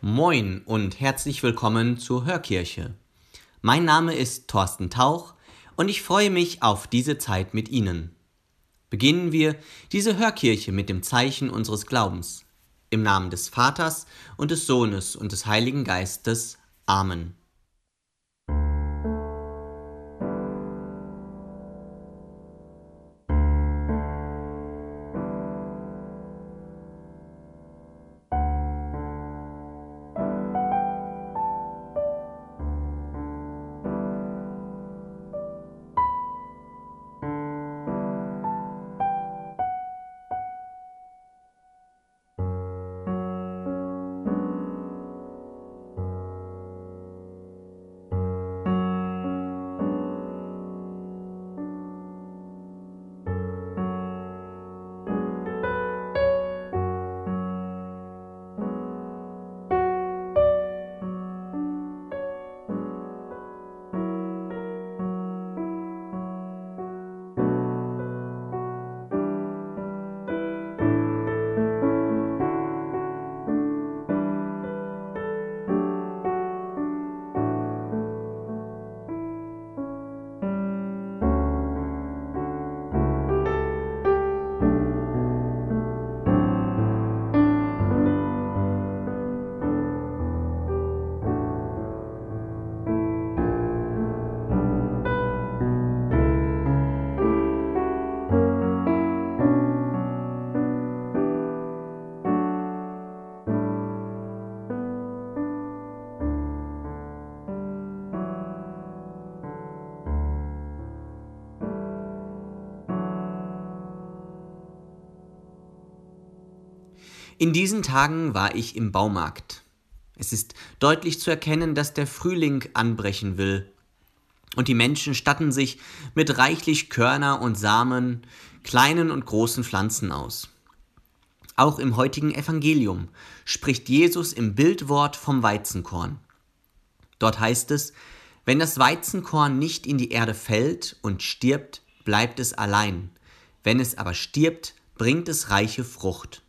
Moin und herzlich willkommen zur Hörkirche. Mein Name ist Thorsten Tauch und ich freue mich auf diese Zeit mit Ihnen. Beginnen wir diese Hörkirche mit dem Zeichen unseres Glaubens. Im Namen des Vaters und des Sohnes und des Heiligen Geistes. Amen. In diesen Tagen war ich im Baumarkt. Es ist deutlich zu erkennen, dass der Frühling anbrechen will. Und die Menschen statten sich mit reichlich Körner und Samen, kleinen und großen Pflanzen aus. Auch im heutigen Evangelium spricht Jesus im Bildwort vom Weizenkorn. Dort heißt es, wenn das Weizenkorn nicht in die Erde fällt und stirbt, bleibt es allein. Wenn es aber stirbt, bringt es reiche Frucht.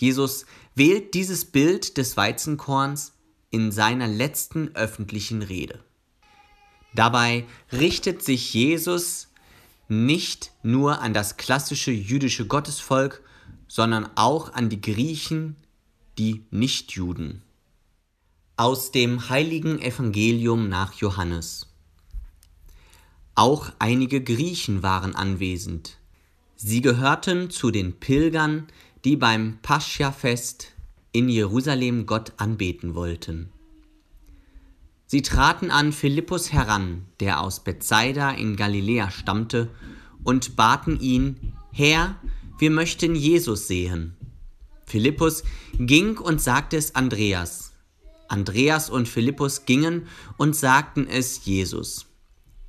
Jesus wählt dieses Bild des Weizenkorns in seiner letzten öffentlichen Rede. Dabei richtet sich Jesus nicht nur an das klassische jüdische Gottesvolk, sondern auch an die Griechen, die Nichtjuden. Aus dem heiligen Evangelium nach Johannes. Auch einige Griechen waren anwesend. Sie gehörten zu den Pilgern, die beim Pascha-Fest in Jerusalem Gott anbeten wollten. Sie traten an Philippus heran, der aus Bethsaida in Galiläa stammte, und baten ihn, Herr, wir möchten Jesus sehen. Philippus ging und sagte es Andreas. Andreas und Philippus gingen und sagten es Jesus.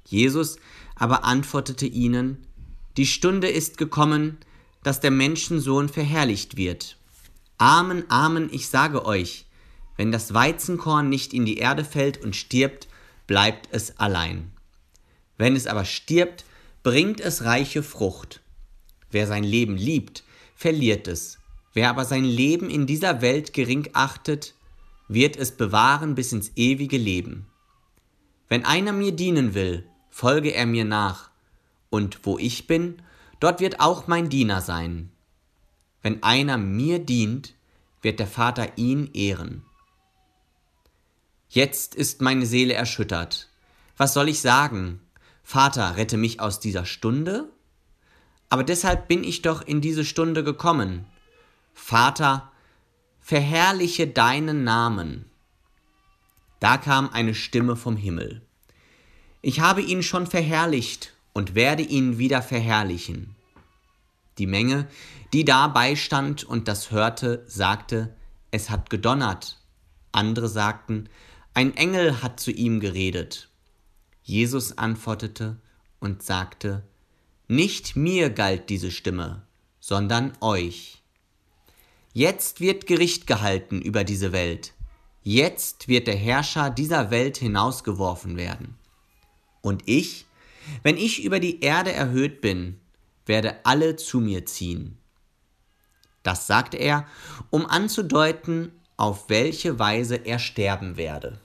Jesus aber antwortete ihnen, Die Stunde ist gekommen, dass der Menschensohn verherrlicht wird. Amen, Amen, ich sage euch, wenn das Weizenkorn nicht in die Erde fällt und stirbt, bleibt es allein. Wenn es aber stirbt, bringt es reiche Frucht. Wer sein Leben liebt, verliert es. Wer aber sein Leben in dieser Welt gering achtet, wird es bewahren bis ins ewige Leben. Wenn einer mir dienen will, folge er mir nach, und wo ich bin, Dort wird auch mein Diener sein. Wenn einer mir dient, wird der Vater ihn ehren. Jetzt ist meine Seele erschüttert. Was soll ich sagen? Vater, rette mich aus dieser Stunde? Aber deshalb bin ich doch in diese Stunde gekommen. Vater, verherrliche deinen Namen. Da kam eine Stimme vom Himmel. Ich habe ihn schon verherrlicht und werde ihn wieder verherrlichen. Die Menge, die dabei stand und das hörte, sagte, es hat gedonnert. Andere sagten, ein Engel hat zu ihm geredet. Jesus antwortete und sagte, Nicht mir galt diese Stimme, sondern euch. Jetzt wird Gericht gehalten über diese Welt. Jetzt wird der Herrscher dieser Welt hinausgeworfen werden. Und ich, wenn ich über die Erde erhöht bin, werde alle zu mir ziehen. Das sagte er, um anzudeuten, auf welche Weise er sterben werde.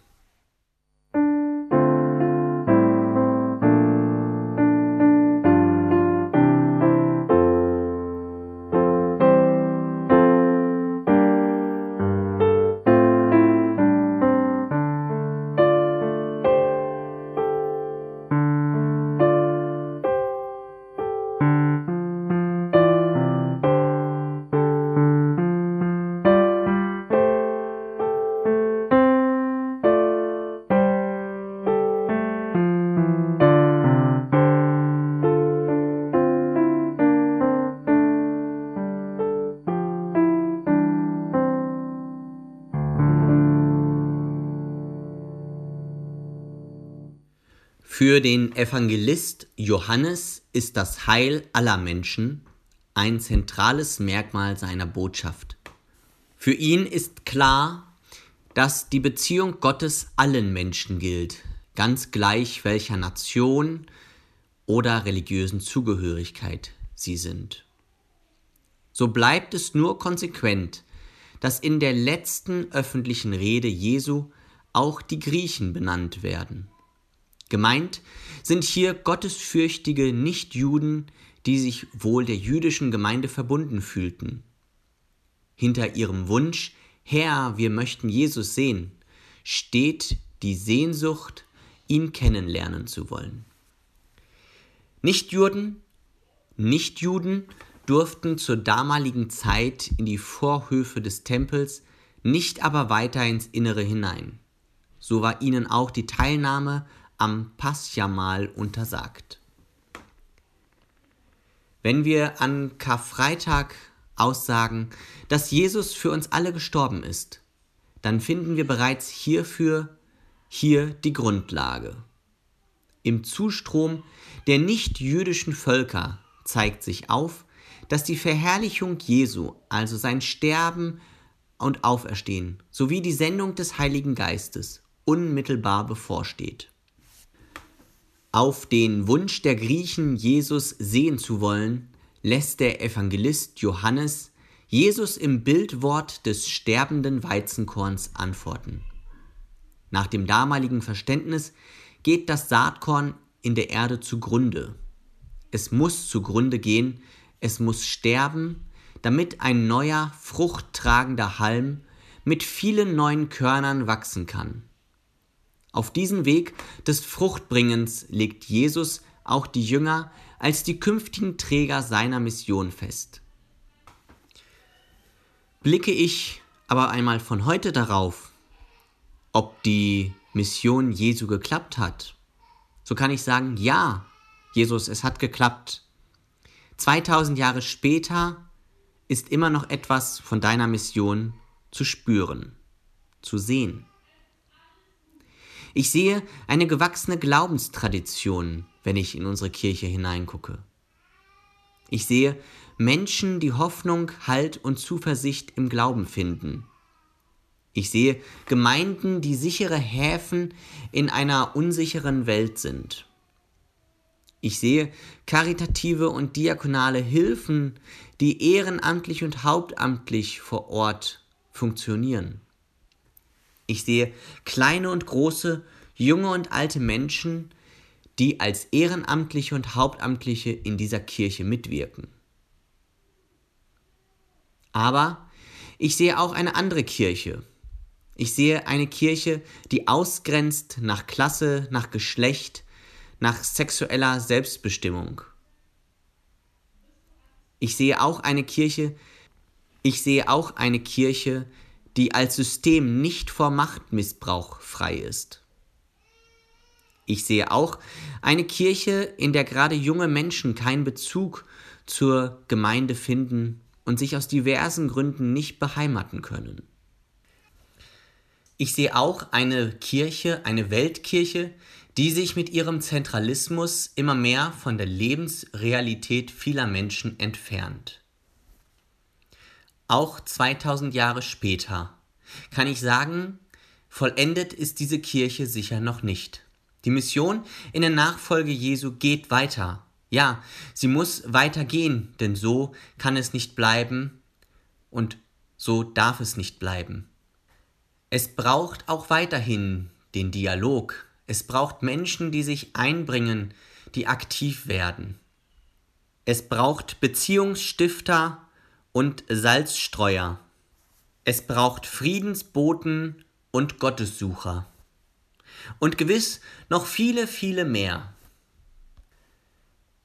Für den Evangelist Johannes ist das Heil aller Menschen ein zentrales Merkmal seiner Botschaft. Für ihn ist klar, dass die Beziehung Gottes allen Menschen gilt, ganz gleich welcher Nation oder religiösen Zugehörigkeit sie sind. So bleibt es nur konsequent, dass in der letzten öffentlichen Rede Jesu auch die Griechen benannt werden. Gemeint sind hier gottesfürchtige Nichtjuden, die sich wohl der jüdischen Gemeinde verbunden fühlten. Hinter ihrem Wunsch, Herr, wir möchten Jesus sehen, steht die Sehnsucht, ihn kennenlernen zu wollen. Nichtjuden, Nichtjuden durften zur damaligen Zeit in die Vorhöfe des Tempels, nicht aber weiter ins Innere hinein. So war ihnen auch die Teilnahme am Passjamal untersagt. Wenn wir an Karfreitag aussagen, dass Jesus für uns alle gestorben ist, dann finden wir bereits hierfür hier die Grundlage. Im Zustrom der nichtjüdischen Völker zeigt sich auf, dass die Verherrlichung Jesu, also sein Sterben und Auferstehen, sowie die Sendung des Heiligen Geistes unmittelbar bevorsteht. Auf den Wunsch der Griechen, Jesus sehen zu wollen, lässt der Evangelist Johannes Jesus im Bildwort des sterbenden Weizenkorns antworten. Nach dem damaligen Verständnis geht das Saatkorn in der Erde zugrunde. Es muss zugrunde gehen, es muss sterben, damit ein neuer, fruchttragender Halm mit vielen neuen Körnern wachsen kann. Auf diesen Weg des Fruchtbringens legt Jesus auch die Jünger als die künftigen Träger seiner Mission fest. Blicke ich aber einmal von heute darauf, ob die Mission Jesu geklappt hat, so kann ich sagen, ja, Jesus, es hat geklappt. 2000 Jahre später ist immer noch etwas von deiner Mission zu spüren, zu sehen. Ich sehe eine gewachsene Glaubenstradition, wenn ich in unsere Kirche hineingucke. Ich sehe Menschen, die Hoffnung, Halt und Zuversicht im Glauben finden. Ich sehe Gemeinden, die sichere Häfen in einer unsicheren Welt sind. Ich sehe karitative und diakonale Hilfen, die ehrenamtlich und hauptamtlich vor Ort funktionieren. Ich sehe kleine und große, junge und alte Menschen, die als Ehrenamtliche und Hauptamtliche in dieser Kirche mitwirken. Aber ich sehe auch eine andere Kirche. Ich sehe eine Kirche, die ausgrenzt nach Klasse, nach Geschlecht, nach sexueller Selbstbestimmung. Ich sehe auch eine Kirche, ich sehe auch eine Kirche, die als System nicht vor Machtmissbrauch frei ist. Ich sehe auch eine Kirche, in der gerade junge Menschen keinen Bezug zur Gemeinde finden und sich aus diversen Gründen nicht beheimaten können. Ich sehe auch eine Kirche, eine Weltkirche, die sich mit ihrem Zentralismus immer mehr von der Lebensrealität vieler Menschen entfernt. Auch 2000 Jahre später kann ich sagen, vollendet ist diese Kirche sicher noch nicht. Die Mission in der Nachfolge Jesu geht weiter. Ja, sie muss weitergehen, denn so kann es nicht bleiben und so darf es nicht bleiben. Es braucht auch weiterhin den Dialog. Es braucht Menschen, die sich einbringen, die aktiv werden. Es braucht Beziehungsstifter und Salzstreuer. Es braucht Friedensboten und Gottessucher. Und gewiss noch viele, viele mehr.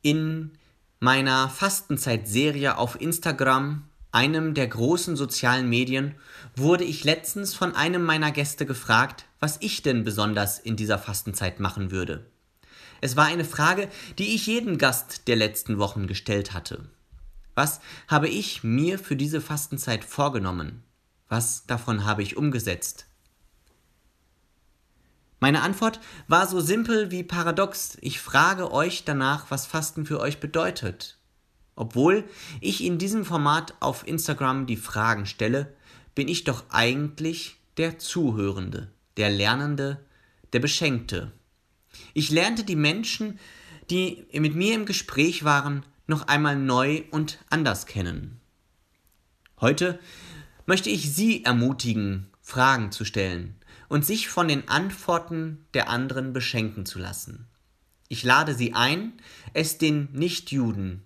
In meiner Fastenzeitserie auf Instagram, einem der großen sozialen Medien, wurde ich letztens von einem meiner Gäste gefragt, was ich denn besonders in dieser Fastenzeit machen würde. Es war eine Frage, die ich jedem Gast der letzten Wochen gestellt hatte. Was habe ich mir für diese Fastenzeit vorgenommen? Was davon habe ich umgesetzt? Meine Antwort war so simpel wie paradox. Ich frage euch danach, was Fasten für euch bedeutet. Obwohl ich in diesem Format auf Instagram die Fragen stelle, bin ich doch eigentlich der Zuhörende, der Lernende, der Beschenkte. Ich lernte die Menschen, die mit mir im Gespräch waren, noch einmal neu und anders kennen. Heute möchte ich Sie ermutigen, Fragen zu stellen, und sich von den Antworten der anderen beschenken zu lassen. Ich lade Sie ein, es den Nichtjuden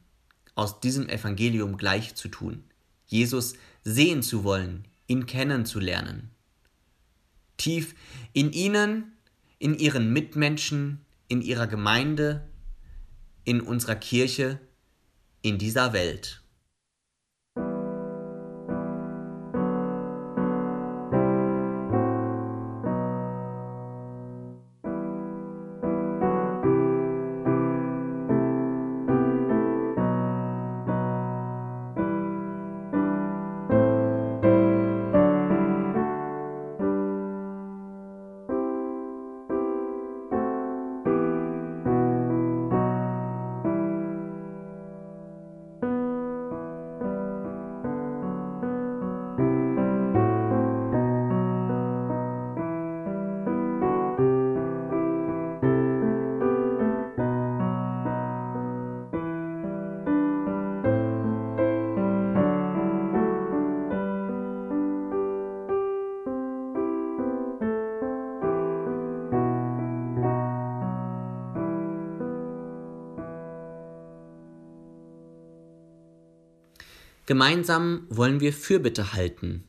aus diesem Evangelium gleich zu tun, Jesus sehen zu wollen, ihn kennenzulernen. Tief in ihnen, in ihren Mitmenschen, in ihrer Gemeinde, in unserer Kirche, in dieser Welt. Gemeinsam wollen wir Fürbitte halten.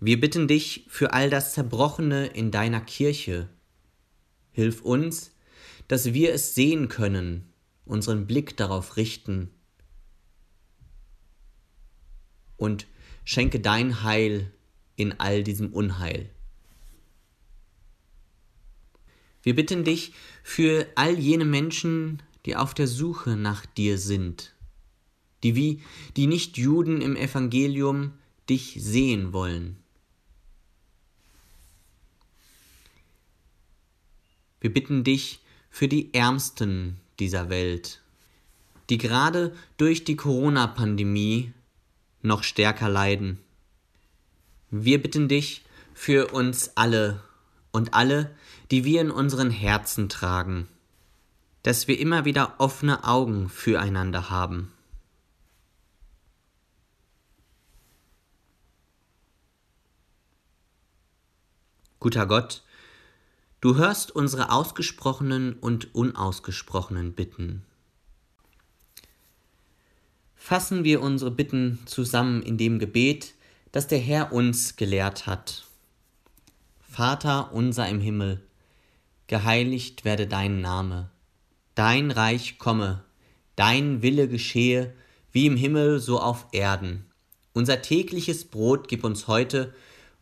Wir bitten dich für all das Zerbrochene in deiner Kirche. Hilf uns, dass wir es sehen können, unseren Blick darauf richten und schenke dein Heil in all diesem Unheil. Wir bitten dich für all jene Menschen, die auf der Suche nach dir sind die wie die Nichtjuden im Evangelium dich sehen wollen. Wir bitten dich für die Ärmsten dieser Welt, die gerade durch die Corona-Pandemie noch stärker leiden. Wir bitten dich für uns alle und alle, die wir in unseren Herzen tragen, dass wir immer wieder offene Augen füreinander haben. Guter Gott, du hörst unsere ausgesprochenen und unausgesprochenen Bitten. Fassen wir unsere Bitten zusammen in dem Gebet, das der Herr uns gelehrt hat. Vater unser im Himmel, geheiligt werde dein Name, dein Reich komme, dein Wille geschehe, wie im Himmel so auf Erden. Unser tägliches Brot gib uns heute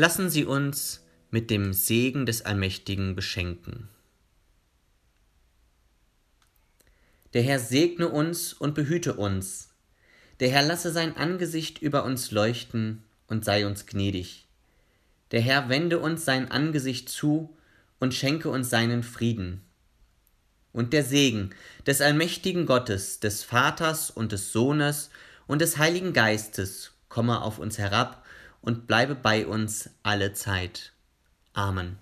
Lassen Sie uns mit dem Segen des Allmächtigen beschenken. Der Herr segne uns und behüte uns. Der Herr lasse sein Angesicht über uns leuchten und sei uns gnädig. Der Herr wende uns sein Angesicht zu und schenke uns seinen Frieden. Und der Segen des allmächtigen Gottes, des Vaters und des Sohnes und des Heiligen Geistes komme auf uns herab und bleibe bei uns alle Zeit. Amen.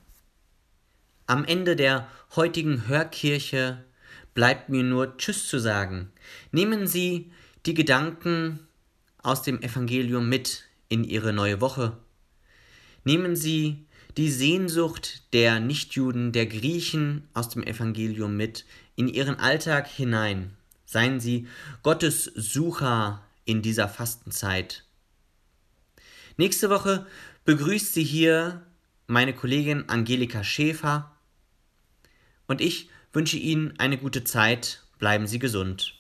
Am Ende der heutigen Hörkirche bleibt mir nur Tschüss zu sagen. Nehmen Sie die Gedanken aus dem Evangelium mit in Ihre neue Woche. Nehmen Sie die Sehnsucht der Nichtjuden, der Griechen aus dem Evangelium mit in Ihren Alltag hinein. Seien Sie Gottes Sucher in dieser Fastenzeit. Nächste Woche begrüßt Sie hier meine Kollegin Angelika Schäfer und ich wünsche Ihnen eine gute Zeit. Bleiben Sie gesund.